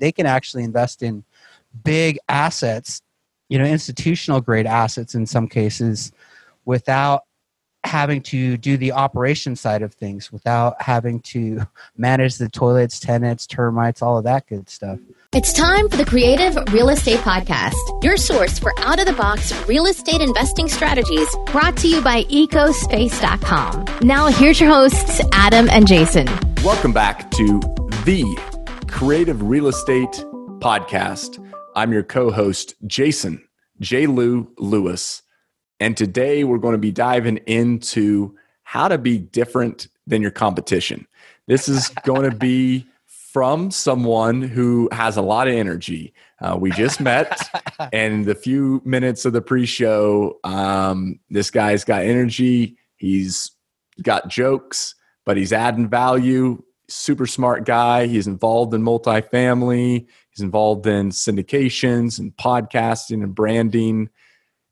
they can actually invest in big assets, you know, institutional grade assets in some cases without having to do the operation side of things without having to manage the toilets, tenants, termites, all of that good stuff. It's time for the Creative Real Estate Podcast, your source for out of the box real estate investing strategies brought to you by ecospace.com. Now, here's your hosts, Adam and Jason. Welcome back to the Creative Real Estate Podcast. I'm your co host, Jason J. Lou Lewis. And today we're going to be diving into how to be different than your competition. This is going to be from someone who has a lot of energy. Uh, we just met, and the few minutes of the pre-show, um, this guy's got energy. He's got jokes, but he's adding value. Super smart guy. He's involved in multifamily. He's involved in syndications and podcasting and branding.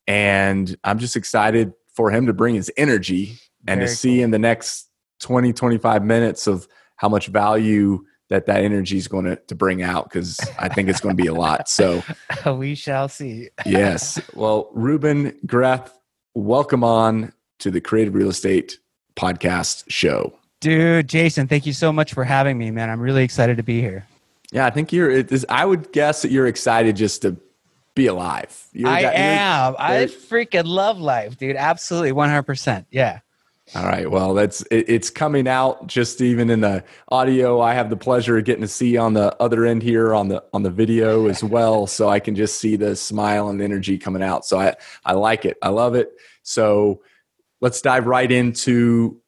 And I'm just excited for him to bring his energy and Very to see cool. in the next 20, 25 minutes of how much value that that energy is going to, to bring out because I think it's going to be a lot. So, we shall see. yes. Well, Ruben Greth, welcome on to the Creative Real Estate Podcast show. Dude, Jason, thank you so much for having me, man. I'm really excited to be here. Yeah, I think you're. It is, I would guess that you're excited just to be alive. You're, I you're- am. I freaking love life, dude. Absolutely, 100%. Yeah. All right. Well, that's it, it's coming out just even in the audio. I have the pleasure of getting to see on the other end here on the on the video as well, so I can just see the smile and energy coming out. So I I like it. I love it. So let's dive right into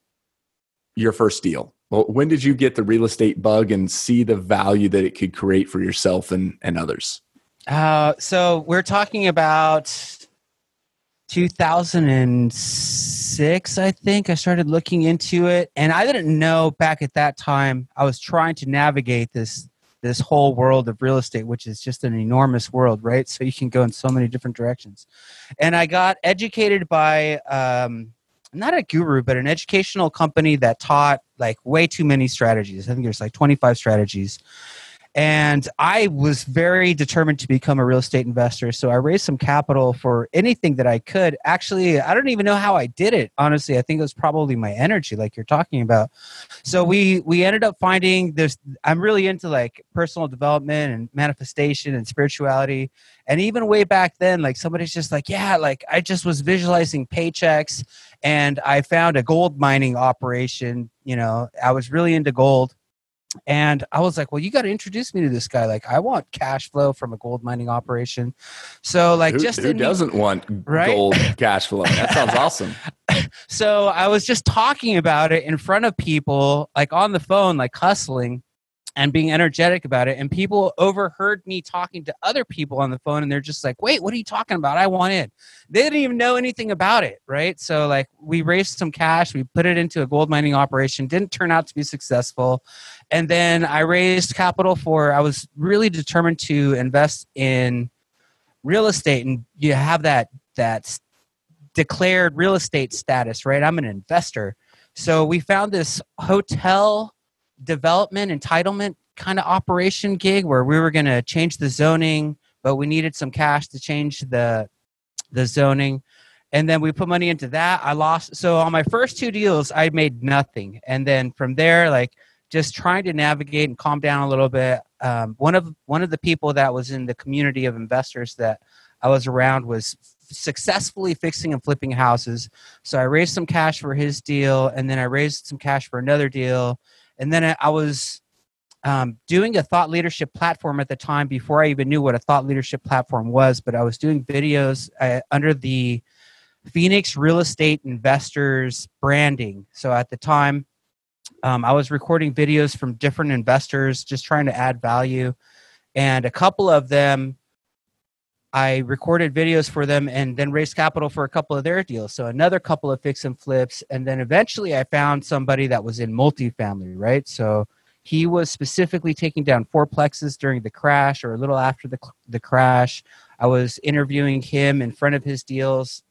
your first deal. Well, when did you get the real estate bug and see the value that it could create for yourself and and others? Uh, so we're talking about 2006, I think. I started looking into it, and I didn't know back at that time. I was trying to navigate this this whole world of real estate, which is just an enormous world, right? So you can go in so many different directions. And I got educated by um, not a guru, but an educational company that taught like way too many strategies. I think there's like 25 strategies. And I was very determined to become a real estate investor. So I raised some capital for anything that I could. Actually, I don't even know how I did it. Honestly, I think it was probably my energy, like you're talking about. So we we ended up finding this. I'm really into like personal development and manifestation and spirituality. And even way back then, like somebody's just like, yeah, like I just was visualizing paychecks, and I found a gold mining operation. You know, I was really into gold and I was like, "Well, you got to introduce me to this guy. Like, I want cash flow from a gold mining operation." So, like, who, just who doesn't want Right? gold cash flow? That sounds awesome. So I was just talking about it in front of people, like on the phone, like hustling and being energetic about it. And people overheard me talking to other people on the phone, and they're just like, "Wait, what are you talking about? I want in." They didn't even know anything about it, right? So, like, we raised some cash, we put it into a gold mining operation. Didn't turn out to be successful, and then I raised capital for. I was really determined to invest in real estate, and you have that that declared real estate status, right? I'm an investor. So we found this hotel development entitlement kind of operation gig where we were going to change the zoning, but we needed some cash to change the the zoning. And then we put money into that. I lost so on my first two deals I made nothing. And then from there like just trying to navigate and calm down a little bit. Um, one of one of the people that was in the community of investors that I was around was successfully fixing and flipping houses. So I raised some cash for his deal, and then I raised some cash for another deal, and then I, was um, doing a thought leadership platform at the time before I even knew what a thought leadership platform was. But I was doing videos uh, under the Phoenix Real Estate Investors branding. So at the time, um, I was recording videos from different investors, just trying to add value, and a couple of them I recorded videos for them and then raised capital for a couple of their deals. So another couple of fix and flips. And then eventually I found somebody that was in multifamily, right? So he was specifically taking down four fourplexes during the crash or a little after the, the crash. I was interviewing him in front of his deals,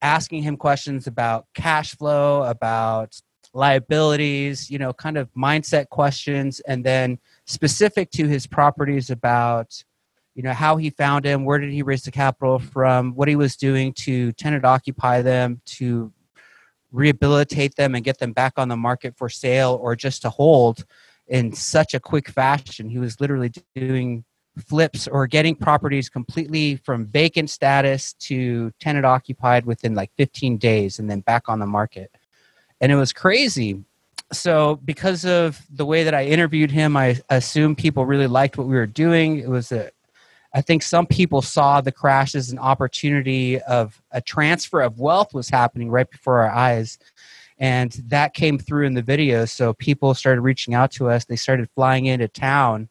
asking him questions about cash flow, about liabilities, you know, kind of mindset questions. And then specific to his properties about you know how he found him where did he raise the capital from what he was doing to tenant occupy them to rehabilitate them and get them back on the market for sale or just to hold in such a quick fashion. He was literally doing flips or getting properties completely from vacant status to tenant occupied within like 15 days and then back on the market. And it was crazy. So because of the way that i interviewed him i assumed people really liked what we were doing. It was a I think some people saw the crash as an opportunity of a transfer of wealth was happening right before our eyes. And that came through in the video. So people started reaching out to us. They started flying into town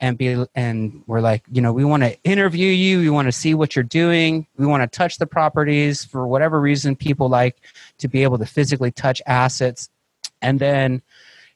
and be and we're like, you know, we want to interview you. We want to see what you're doing. We want to touch the properties for whatever reason people like to be able to physically touch assets. And then,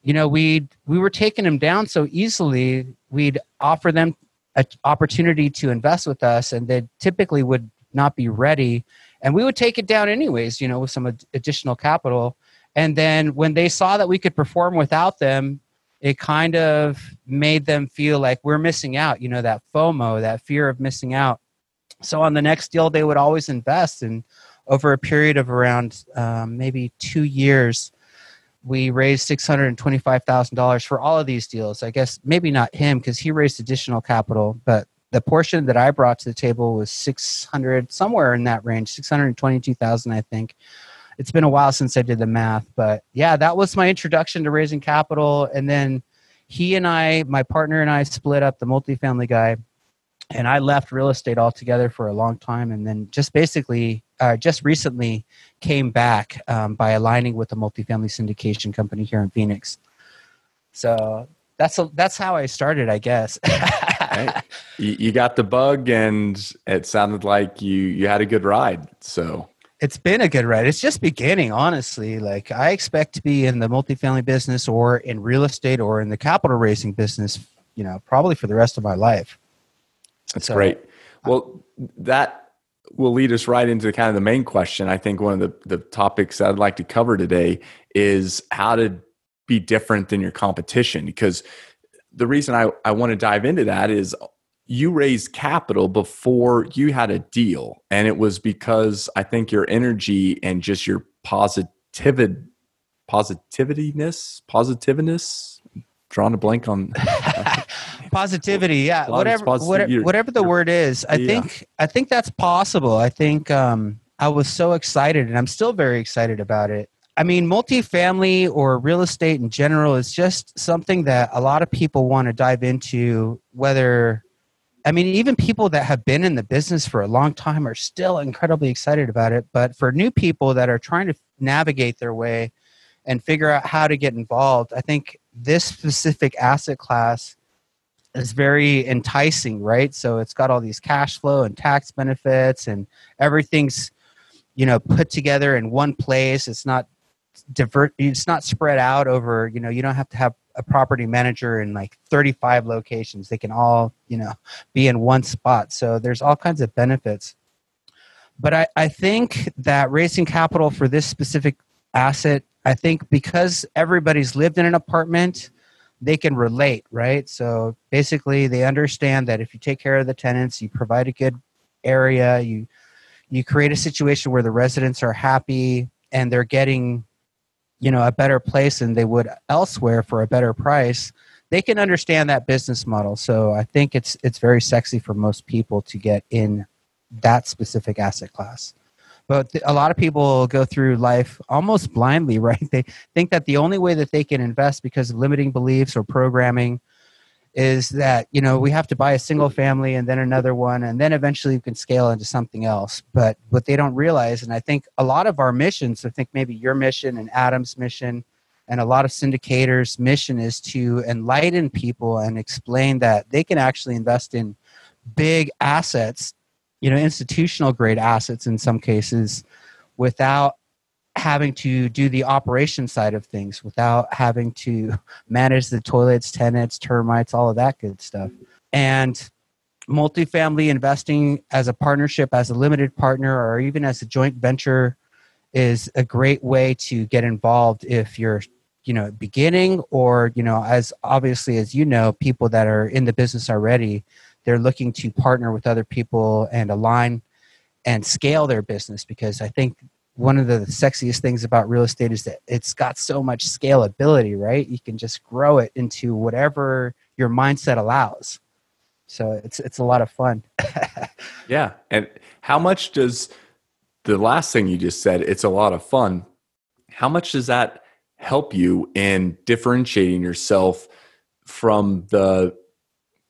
you know, we we were taking them down so easily. We'd offer them an opportunity to invest with us and they typically would not be ready. And we would take it down anyways you know with some ad- additional capital. And then when they saw that we could perform without them it kind of made them feel like we're missing out you know that fomo that fear of missing out. So on the next deal they would always invest and over a period of around um, maybe two years we raised $625,000 for all of these deals. I guess maybe not him because he raised additional capital, but the portion that I brought to the table was 600 somewhere in that range, 622,000 I think. It's been a while since I did the math, but yeah, that was my introduction to raising capital and then he and I, my partner and I split up the multifamily guy and I left real estate altogether for a long time and then just basically uh, just recently came back um, by aligning with a multifamily syndication company here in Phoenix. So that's a, that's how I started, I guess. right. you, you got the bug, and it sounded like you you had a good ride. So it's been a good ride. It's just beginning, honestly. Like I expect to be in the multifamily business, or in real estate, or in the capital raising business. You know, probably for the rest of my life. That's so, great. Uh, well, that will lead us right into kind of the main question. I think one of the, the topics I'd like to cover today is how to be different than your competition. Because the reason I, I want to dive into that is you raised capital before you had a deal. And it was because I think your energy and just your positivity, positivityness, positiveness, drawing a blank on positivity yeah whatever whatever, whatever the word is i yeah. think i think that's possible i think um i was so excited and i'm still very excited about it i mean multifamily or real estate in general is just something that a lot of people want to dive into whether i mean even people that have been in the business for a long time are still incredibly excited about it but for new people that are trying to navigate their way and figure out how to get involved i think this specific asset class is very enticing, right? So it's got all these cash flow and tax benefits, and everything's you know put together in one place. It's not divert. It's not spread out over. You know, you don't have to have a property manager in like 35 locations. They can all you know be in one spot. So there's all kinds of benefits. But I, I think that raising capital for this specific asset, I think because everybody's lived in an apartment they can relate, right? So basically, they understand that if you take care of the tenants, you provide a good area, you you create a situation where the residents are happy and they're getting you know a better place than they would elsewhere for a better price they can understand that business model so i think it's it's very sexy for most people to get in that specific asset class but a lot of people go through life almost blindly right? They think that the only way that they can invest because of limiting beliefs or programming is that you know we have to buy a single family and then another one and then eventually we can scale into something else. But what they don't realize and i think a lot of our missions i think maybe your mission and adam's mission and a lot of syndicators mission is to enlighten people and explain that they can actually invest in big assets you know institutional grade assets in some cases without having to do the operation side of things without having to manage the toilets tenants termites all of that good stuff. And multifamily investing as a partnership as a limited partner or even as a joint venture is a great way to get involved if you're you know beginning or you know as obviously as you know people that are in the business already they're looking to partner with other people and align and scale their business because i think one of the sexiest things about real estate is that it's got so much scalability right? You can just grow it into whatever your mindset allows. So it's it's a lot of fun. Yeah and how much does the last thing you just said it's a lot of fun. How much does that help you in differentiating yourself from the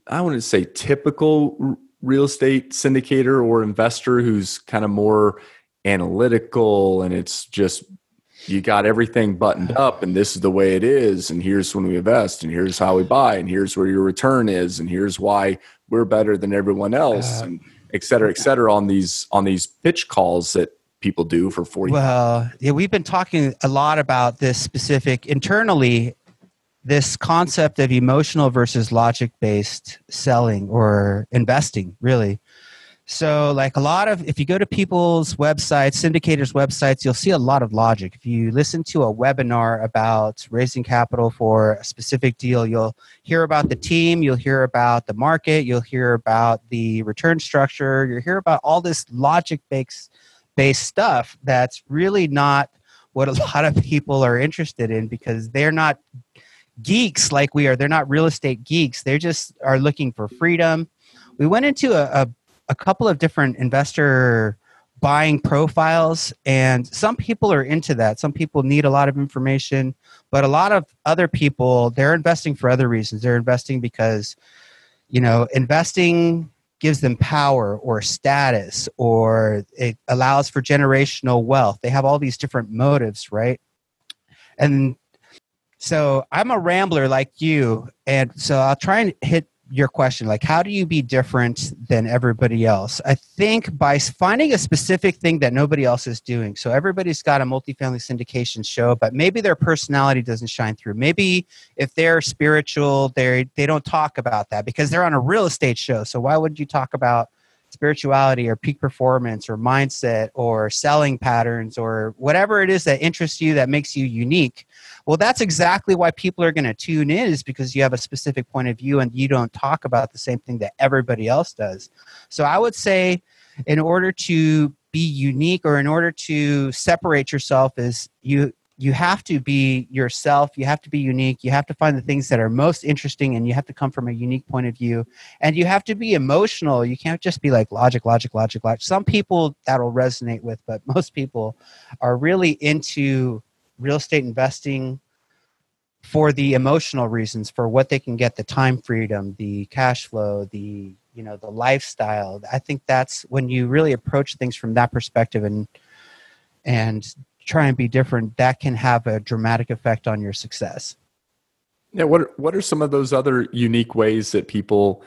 i wouldn't say typical real estate syndicator or investor who's kind of more analytical and it's just you got everything buttoned up and this is the way it is and here's when we invest and here's how we buy and here's where your return is and here's why we're better than everyone else uh, and et cetera et cetera on these on these pitch calls that people do for 40 well yeah we've been talking a lot about this specific internally this concept of emotional versus logic based selling or investing really so, like a lot of, if you go to people's websites, syndicators' websites, you'll see a lot of logic. If you listen to a webinar about raising capital for a specific deal, you'll hear about the team, you'll hear about the market, you'll hear about the return structure, you'll hear about all this logic based based stuff that's really not what a lot of people are interested in because they're not geeks like we are. They're not real estate geeks. They just are looking for freedom. We went into a, a a couple of different investor buying profiles and some people are into that some people need a lot of information but a lot of other people they're investing for other reasons they're investing because you know investing gives them power or status or it allows for generational wealth they have all these different motives right and so i'm a rambler like you and so i'll try and hit your question like how do you be different than everybody else? I think by finding a specific thing that nobody else is doing. So everybody's got a multifamily syndication show but maybe their personality doesn't shine through. Maybe if they're spiritual they they don't talk about that because they're on a real estate show. So why would you talk about spirituality or peak performance or mindset or selling patterns or whatever it is that interests you that makes you unique well that's exactly why people are going to tune in is because you have a specific point of view and you don't talk about the same thing that everybody else does. So i would say in order to be unique or in order to separate yourself is you you have to be yourself you have to be unique you have to find the things that are most interesting and you have to come from a unique point of view. And you have to be emotional you can't just be like logic logic logic logic. Some people that'll resonate with but most people are really into real estate investing for the emotional reasons for what they can get the time freedom the cash flow the you know the lifestyle i think that's when you really approach things from that perspective and and try and be different, that can have a dramatic effect on your success. Yeah, what are, what are some of those other unique ways that people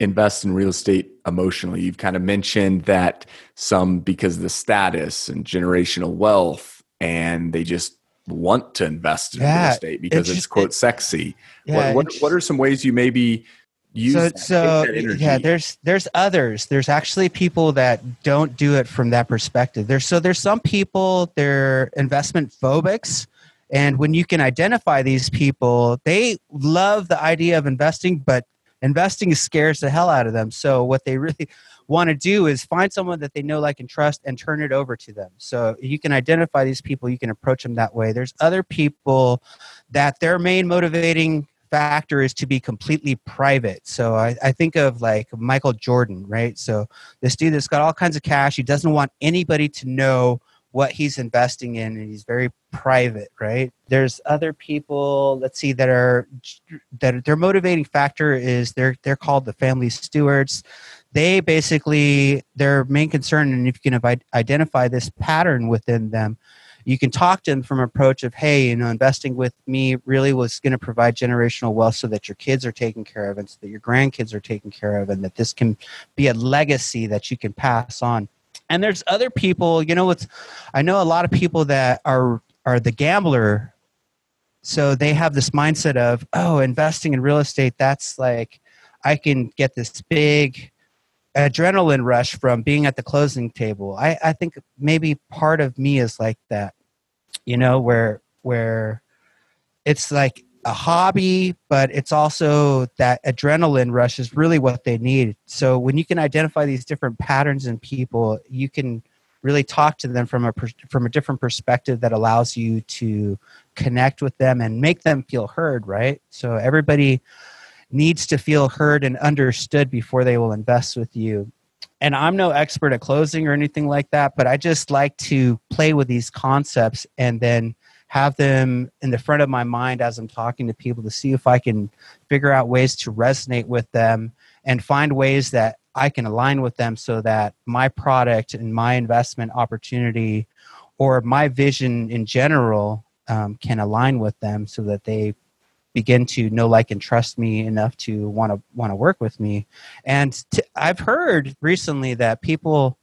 invest in real estate emotionally? You've kind of mentioned that some because of the status and generational wealth, and they just want to invest in yeah, real estate because it's, it's quote it, sexy. Yeah, what, what, what are some ways you maybe use so, that, so uh, yeah there's there's others. There's actually people that don't do it from that perspective. There's so there's some people they're investment phobics and when you can identify these people they love the idea of investing but investing scares the hell out of them. So what they really want to do is find someone that they know like and trust and turn it over to them so you can identify these people you can approach them that way there's other people that their main motivating factor is to be completely private. So I, I, think of like Michael Jordan, right? So this dude that's got all kinds of cash, he doesn't want anybody to know what he's investing in, and he's very private, right? There's other people, let's see, that are that their motivating factor is they're they're called the family stewards. They basically their main concern, and if you can identify this pattern within them, you can talk to them from an approach of hey you know investing with me really was going to provide generational wealth so that your kids are taken care of and so that your grandkids are taken care of and that this can be a legacy that you can pass on. And there's other people you know what's i know a lot of people that are are the gambler so they have this mindset of oh investing in real estate that's like i can get this big adrenaline rush from being at the closing table. I, I think maybe part of me is like that, you know, where where it's like a hobby, but it's also that adrenaline rush is really what they need. So when you can identify these different patterns in people, you can really talk to them from a from a different perspective that allows you to connect with them and make them feel heard, right? So everybody needs to feel heard and understood before they will invest with you. And I'm no expert at closing or anything like that, but I just like to play with these concepts and then have them in the front of my mind as I'm talking to people to see if I can figure out ways to resonate with them and find ways that I can align with them so that my product and my investment opportunity or my vision in general um, can align with them so that they begin to know like and trust me enough to want to want to work with me. And i've heard recently that people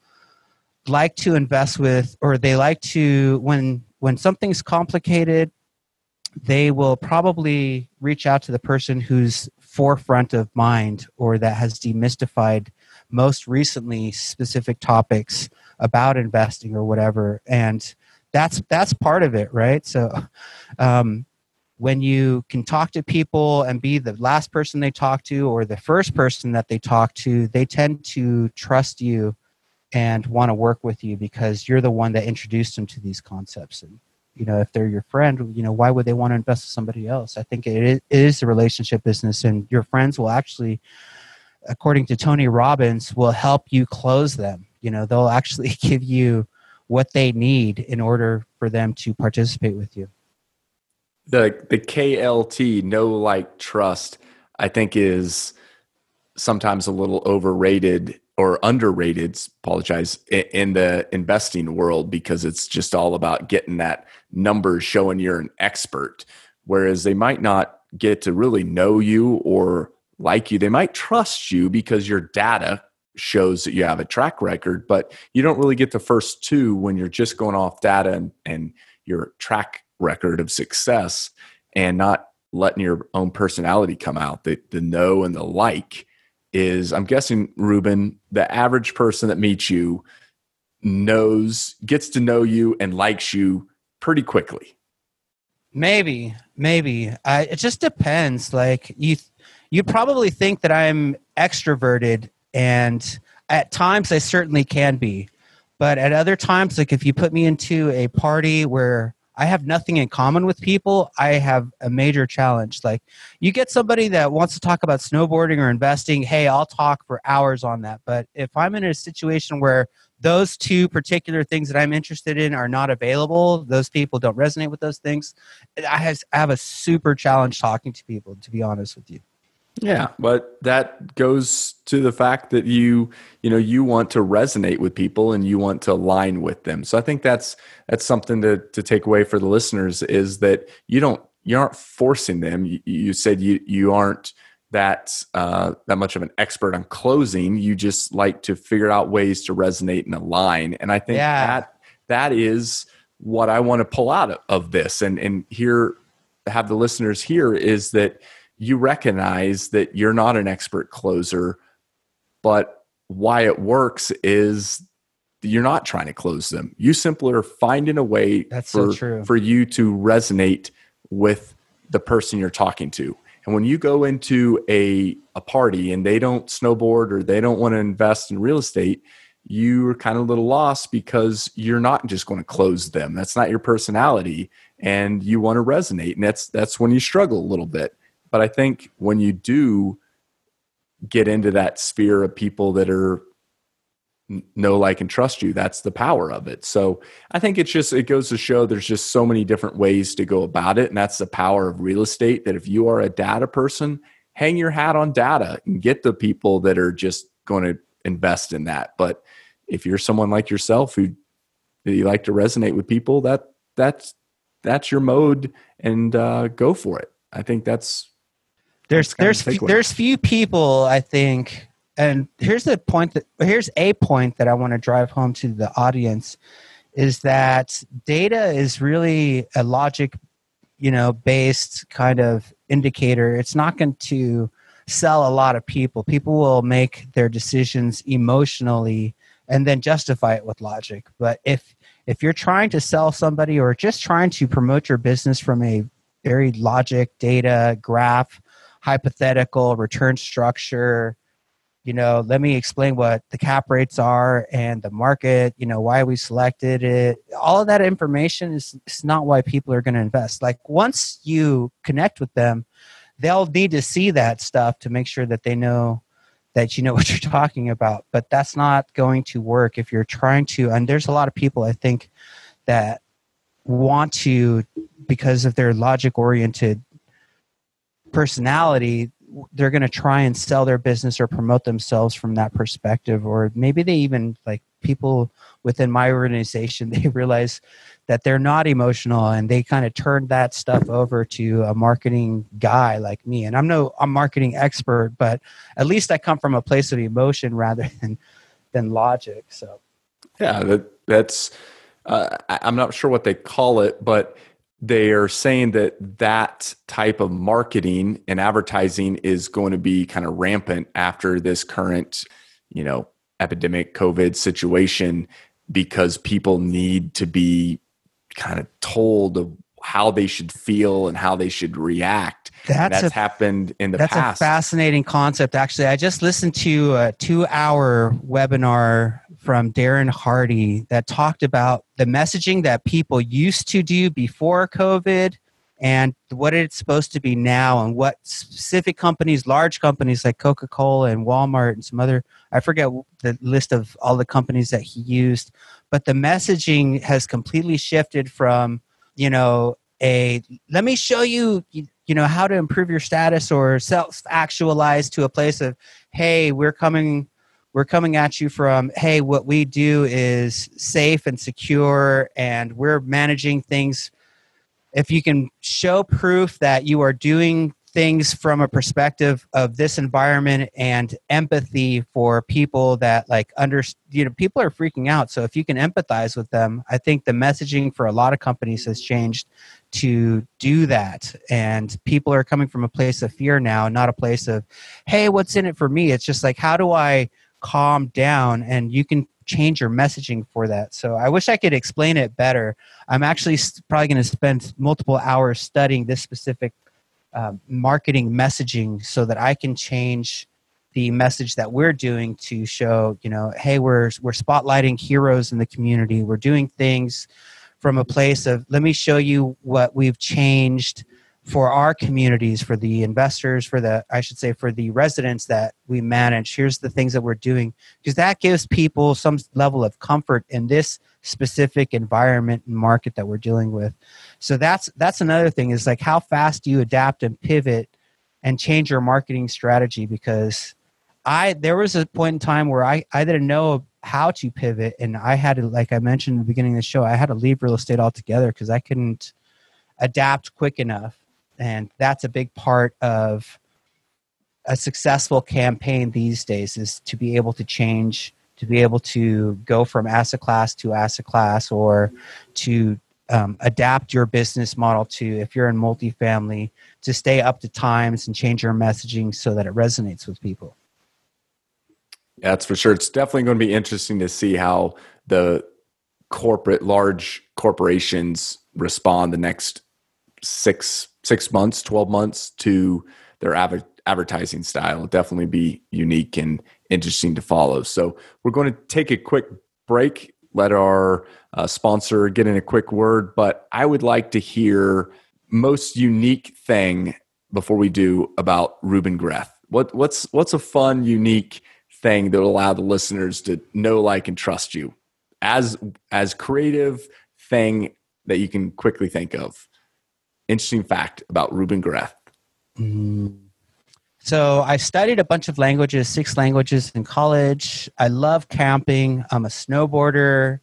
like to invest with or they like to when when something's complicated, they will probably reach out to the person who's forefront of mind or that has demystified most recently specific topics about investing or whatever. And that's that's part of it right? So um, when you can talk to people and be the last person they talk to or the first person that they talk to they tend to trust you and want to work with you because you're the one that introduced them to these concepts. And you know if they're your friend you know why would they want to invest in somebody else? I think it is, it is a relationship business and your friends will actually according to tony robbins will help you close them. You know they'll actually give you what they need in order for them to participate with you the the klt no like trust i think is sometimes a little overrated or underrated apologize in the investing world because it's just all about getting that numbers showing you're an expert. Whereas they might not get to really know you or like you. They might trust you because your data shows that you have a track record but you don't really get the first two when you're just going off data and, and your track record of success and not letting your own personality come out the, the know and the like is I'm guessing, Ruben, the average person that meets you knows, gets to know you and likes you pretty quickly. Maybe, maybe. I, it just depends. Like you, you probably think that I'm extroverted, and at times I certainly can be. But at other times, like if you put me into a party where I have nothing in common with people, I have a major challenge. Like you get somebody that wants to talk about snowboarding or investing, hey, I'll talk for hours on that. But if I'm in a situation where those two particular things that I'm interested in are not available, those people don't resonate with those things, I have, a super challenge talking to people, to be honest with you. Yeah, but that goes to the fact that you, you know, you want to resonate with people and you want to align with them. So I think that's that's something to to take away for the listeners is that you don't you aren't forcing them. You, you said you you aren't that uh, that much of an expert on closing. You just like to figure out ways to resonate and align. And I think yeah. that that is what I want to pull out of, of this and and here have the listeners here is that you recognize that you're not an expert closer, but why it works is you're not trying to close them. You simply are finding a way That's for, so for you to resonate with the person you're talking to. And when you go into a, a party and they don't snowboard or they don't want to invest in real estate, you're kind of a little lost because you're not just going to close them. That's not your personality and you want to resonate. And that's that's when you struggle a little bit. But I think when you do get into that sphere of people that are know like and trust you that's the power of it. So i think it's just it goes to show there's just so many different ways to go about it and that's the power of real estate that if you are a data person hang your hat on data and get the people that are just going to invest in that. But if you're someone like yourself who you like to resonate with people that that's that's your mode and uh, go for it. I think that's there's there's there's few people I think, and here's the point that here's a point that I want to drive home to the audience is that data is really a logic, you know, based kind of indicator. It's not going to sell a lot of people. People will make their decisions emotionally and then justify it with logic. But if if you're trying to sell somebody or just trying to promote your business from a very logic, data, graph, hypothetical, return structure. You know, let me explain what the cap rates are and the market, you know, why we selected it. All of that information is, is not why people are going to invest. Like once you connect with them, they'll need to see that stuff to make sure that they know that you know what you're talking about. But that's not going to work if you're trying to. And there's a lot of people I think that want to, because of their logic oriented personality, they're going to try and sell their business or promote themselves from that perspective. Or maybe they even like people within my organization, they realize that they're not emotional and they kind of turn that stuff over to a marketing guy like me and i'm no i'm marketing expert but at least i come from a place of emotion rather than than logic so yeah that that's uh, i'm not sure what they call it but they are saying that that type of marketing and advertising is going to be kind of rampant after this current you know epidemic covid situation because people need to be kind of told of how they should feel and how they should react. That's, that's a, happened in the that's past. That's a fascinating concept. Actually, I just listened to a two-hour webinar from Darren Hardy that talked about the messaging that people used to do before COVID and what it's supposed to be now and what specific companies large companies like coca-cola and walmart and some other i forget the list of all the companies that he used but the messaging has completely shifted from you know a let me show you you know how to improve your status or self actualize to a place of hey we're coming we're coming at you from hey what we do is safe and secure and we're managing things. If you can show proof that you are doing things from a perspective of this environment and empathy for people that like under you know people are freaking out. So if you can empathize with them i think the messaging for a lot of companies has changed to do that. And people are coming from a place of fear now not a place of hey what's in it for me? It's just like how do i calm down and you can change your messaging for that. So I wish I could explain it better. I'm actually probably going to spend multiple hours studying this specific um, marketing messaging so that I can change the message that we're doing to show, you know, hey, we're we're spotlighting heroes in the community. We're doing things from a place of let me show you what we've changed for our communities, for the investors, for the, I should say, for the residents that we manage. Here's the things that we're doing because that gives people some level of comfort in this specific environment and market that we're dealing with. So that's that's another thing is like how fast do you adapt and pivot and change your marketing strategy because I there was a point in time where I, I didn't know how to pivot and I had to like I mentioned in the beginning of the show, I had to leave real estate altogether because I couldn't adapt quick enough and that's a big part of a successful campaign these days is to be able to change to be able to go from asset class to asset class or to um, adapt your business model to if you're in multifamily to stay up to times and change your messaging so that it resonates with people. That's for sure. It's definitely going to be interesting to see how the corporate large corporations respond the next six six months, 12 months to their av- advertising style. definitely be unique and interesting to follow. So we're going to take a quick break, let our uh, sponsor get in a quick word, but I would like to hear most unique thing before we do about Ruben Greth. What, what's, what's a fun, unique thing that will allow the listeners to know, like, and trust you as, as creative thing that you can quickly think of? Interesting fact about Ruben Greth? Mm. So I studied a bunch of languages, six languages in college. I love camping. I'm a snowboarder.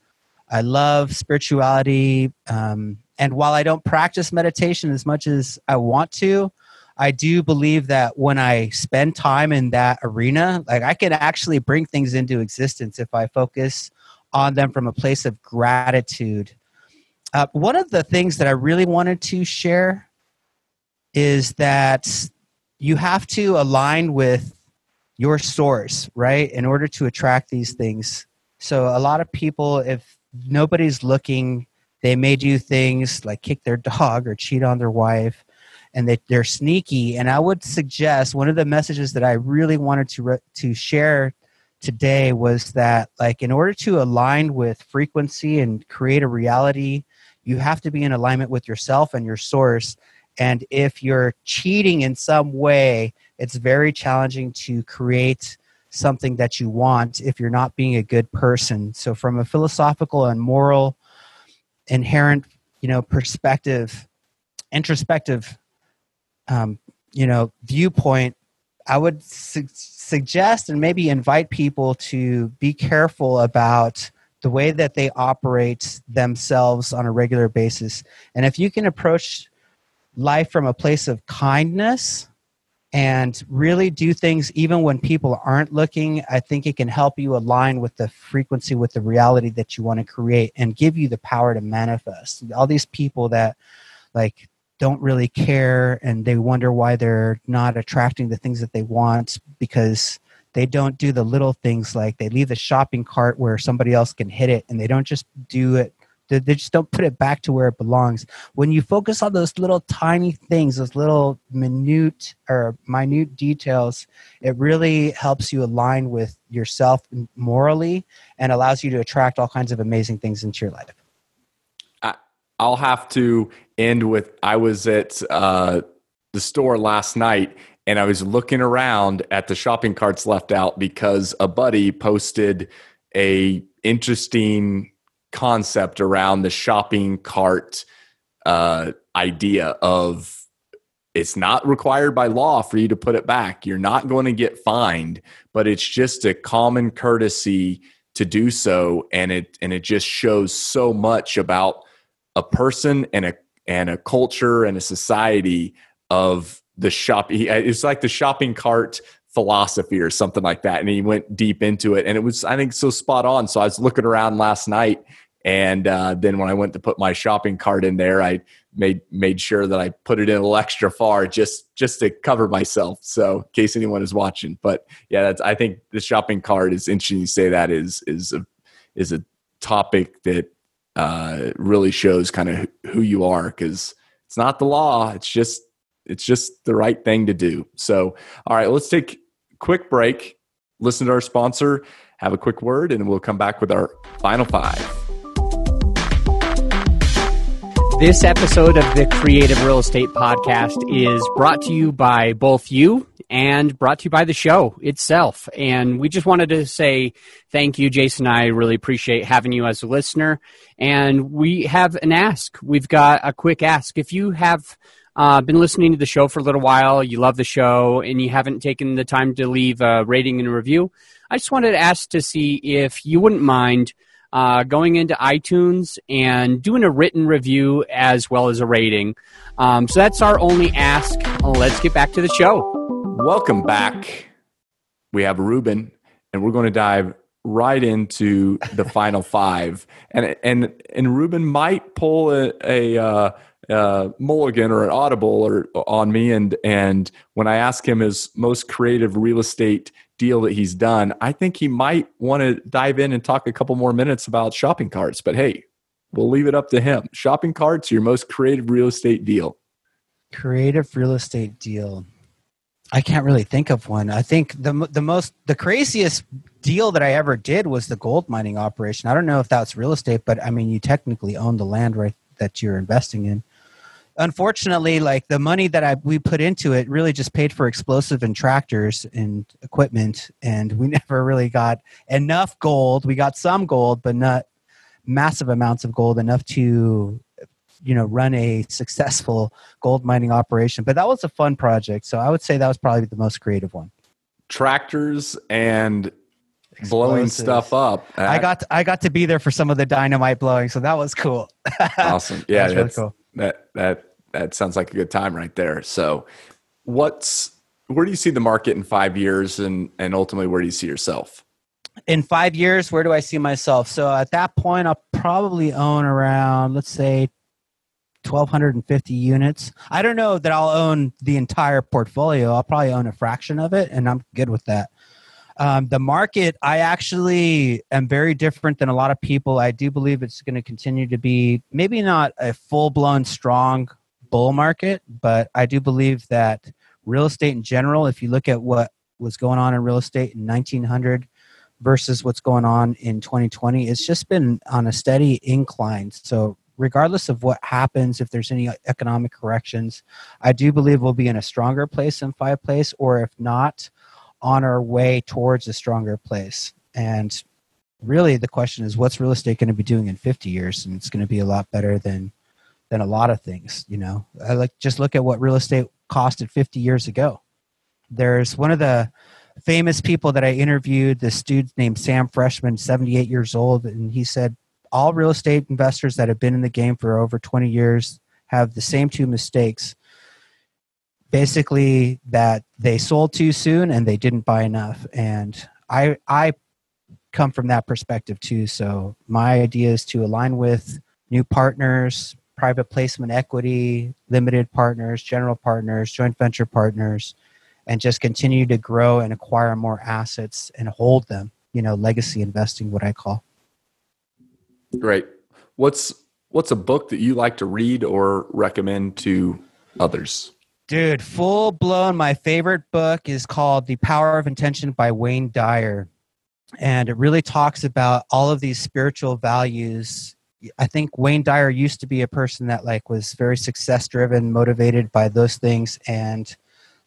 I love spirituality. Um, and while I don't practice meditation as much as I want to, I do believe that when I spend time in that arena, like I can actually bring things into existence if I focus on them from a place of gratitude uh, one of the things that I really wanted to share is that you have to align with your source, right, in order to attract these things. So, a lot of people, if nobody's looking, they may do things like kick their dog or cheat on their wife and they, they're sneaky and i would suggest one of the messages that i really wanted to re- to share today was that like in order to align with frequency and create a reality you have to be in alignment with yourself and your source. And if you're cheating in some way it's very challenging to create something that you want if you're not being a good person. So from a philosophical and moral inherent you know perspective introspective um, you know viewpoint i would su- suggest and maybe invite people to be careful about the way that they operate themselves on a regular basis. And if you can approach life from a place of kindness and really do things even when people aren't looking i think it can help you align with the frequency with the reality that you want to create and give you the power to manifest. All these people that like don't really care and they wonder why they're not attracting the things that they want because they don't do the little things like they leave the shopping cart where somebody else can hit it and they don't just do it they, just don't put it back to where it belongs. When you focus on those little tiny things, those little minute or minute details, it really helps you align with yourself morally and allows you to attract all kinds of amazing things into your life. I'll have to end with I was at uh, the store last night and I was looking around at the shopping carts left out because a buddy posted a interesting concept around the shopping cart uh, idea of it's not required by law for you to put it back. You're not going to get fined, but it's just a common courtesy to do so, and it and it just shows so much about a person and a and a culture and a society of the shop. It's like the shopping cart philosophy or something like that. And he went deep into it. And it was, I think, so spot on. So I was looking around last night. And uh, then when I went to put my shopping cart in there, I made made sure that I put it in a little extra far just just to cover myself. So in case anyone is watching. But yeah, that's I think the shopping cart is interesting you say that is is a is a topic that uh, really shows kind of who you are because it's not the law. It's just it's just the right thing to do. So all right, let's take a quick break, listen to our sponsor, have a quick word, and we'll come back with our final five. This episode of the Creative Real Estate Podcast is brought to you by both you and brought to you by the show itself. And we just wanted to say thank you, Jason. I really appreciate having you as a listener. And we have an ask. We've got a quick ask. If you have uh, been listening to the show for a little while, you love the show, and you haven't taken the time to leave a rating and a review, I just wanted to ask to see if you wouldn't mind uh, going into iTunes and doing a written review as well as a rating. Um, so that's our only ask. Let's get back to the show. Welcome back. We have Ruben, and we're going to dive right into the final five. And and and Ruben might pull a, a uh, uh, mulligan or an audible or on me and and when I ask him his most creative real estate deal that he's done, I think he might want to dive in and talk a couple more minutes about shopping carts. But hey, we'll leave it up to him. Shopping carts, your most creative real estate deal. Creative real estate deal. I can't really think of one. I think the the most the craziest deal that I ever did was the gold mining operation. I don't know if that's real estate, but I mean, you technically own the land right that you're investing in unfortunately, like the money that I we put into it really just paid for explosive and tractors and equipment, and we never really got enough gold. We got some gold, but not massive amounts of gold enough to you know run a successful gold mining operation. But that was a fun project so i would say that was probably the most creative one. Tractors and Explosive. blowing stuff up i got to, i got to be there for some of the dynamite blowing so that was cool. Awesome. Yeah that's really cool that that that sounds like a good time right there. So, what's where do you see the market in five years, and and ultimately where do you see yourself? In five years, where do I see myself? So at that point, I'll probably own around, let's say, 1250 units. I don't know that I'll own the entire portfolio. I'll probably own a fraction of it, and I'm good with that. Um, the market, I actually am very different than a lot of people. I do believe it's going to continue to be maybe not a full blown strong bull market, but I do believe that real estate in general, if you look at what was going on in real estate in 1900 versus what's going on in 2020, it's just been on a steady incline. So, regardless of what happens, if there's any economic corrections, I do believe we'll be in a stronger place than five place, or if not, on our way towards a stronger place. And really, the question is, what's real estate going to be doing in 50 years? And it's going to be a lot better than than a lot of things. You know, I like just look at what real estate costed 50 years ago. There's one of the famous people that I interviewed, this dude named Sam Freshman, 78 years old, and he said all real estate investors that have been in the game for over 20 years have the same two mistakes. Basically, that they sold too soon and they didn't buy enough. And I I come from that perspective too. So my idea is to align with new partners, private placement equity, limited partners, general partners, joint venture partners, and just continue to grow and acquire more assets and hold them. You know, legacy investing, what I call. Great. What's what's a book that you like to read or recommend to others? Dude, full blown. My favorite book is called The Power of Intention by Wayne Dyer. And it really talks about all of these spiritual values. I think Wayne Dyer used to be a person that like was very success driven, motivated by those things. And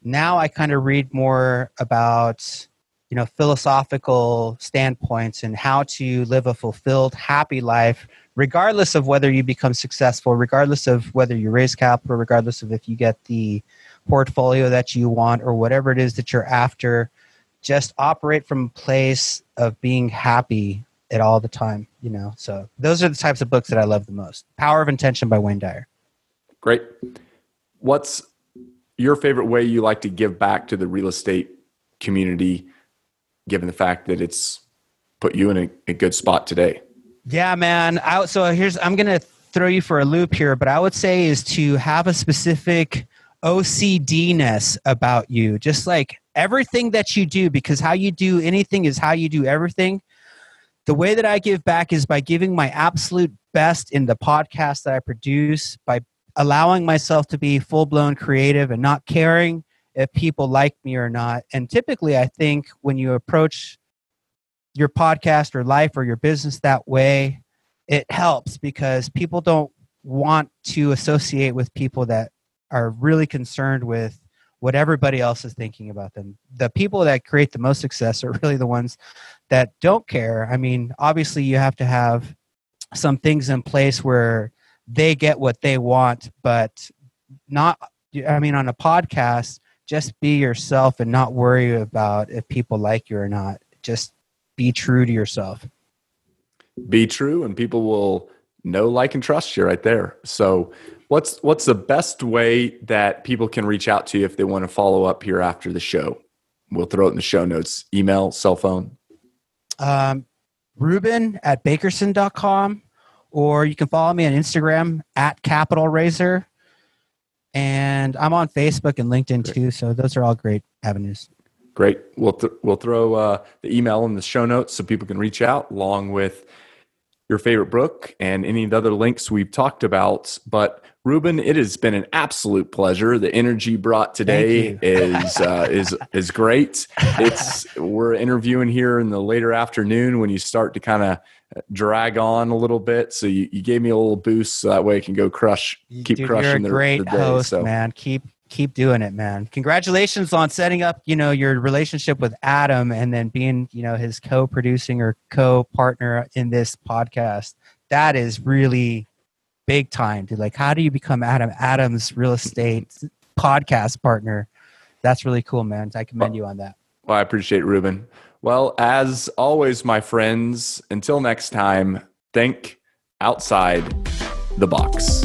now I kind of read more about you know philosophical standpoints and how to live a fulfilled happy life regardless of whether you become successful regardless of whether you raise capital regardless of if you get the portfolio that you want or whatever it is that you're after just operate from a place of being happy at all the time you know? So those are the types of books that i love the most. Power of intention by wayne dyer. Great. What's your favorite way you like to give back to the real estate community given the fact that it's put you in a, a good spot today? Yeah, man. I, so here's I'm gonna throw you for a loop here, but I would say is to have a specific OCDness about you, just like everything that you do, because how you do anything is how you do everything. The way that I give back is by giving my absolute best in the podcast that I produce, by allowing myself to be full blown creative and not caring if people like me or not. And typically, I think when you approach your podcast or life or your business that way, it helps because people don't want to associate with people that are really concerned with what everybody else is thinking about them. The people that create the most success are really the ones that don't care. I mean, obviously, you have to have some things in place where they get what they want, but not, I mean, on a podcast, just be yourself and not worry about if people like you or not. Just be true to yourself. Be true, and people will know, like, and trust you right there. So, what's what's the best way that people can reach out to you if they want to follow up here after the show? We'll throw it in the show notes. Email, cell phone. Um, Ruben at bakerson.com, or you can follow me on Instagram at Capital Raiser and I'm on Facebook and LinkedIn great. too. So those are all great avenues. Great. We'll th- we'll throw uh, the email in the show notes so people can reach out along with your favorite book and any of the other links we've talked about. But Ruben, it has been an absolute pleasure. The energy brought today is uh, is is great. It's we're interviewing here in the later afternoon when you start to kind of drag on a little bit. So you, you gave me a little boost so that way I can go crush, keep Dude, crushing you're a the, great the day, host, so. man. Keep keep doing it, man. Congratulations on setting up, you know, your relationship with Adam and then being, you know, his co-producing or co-partner in this podcast. That is really big time, dude. Like, how do you become Adam Adams real estate podcast partner? That's really cool, man. I commend well, you on that. Well, I appreciate Ruben. Well, as always, my friends, until next time, think outside the box.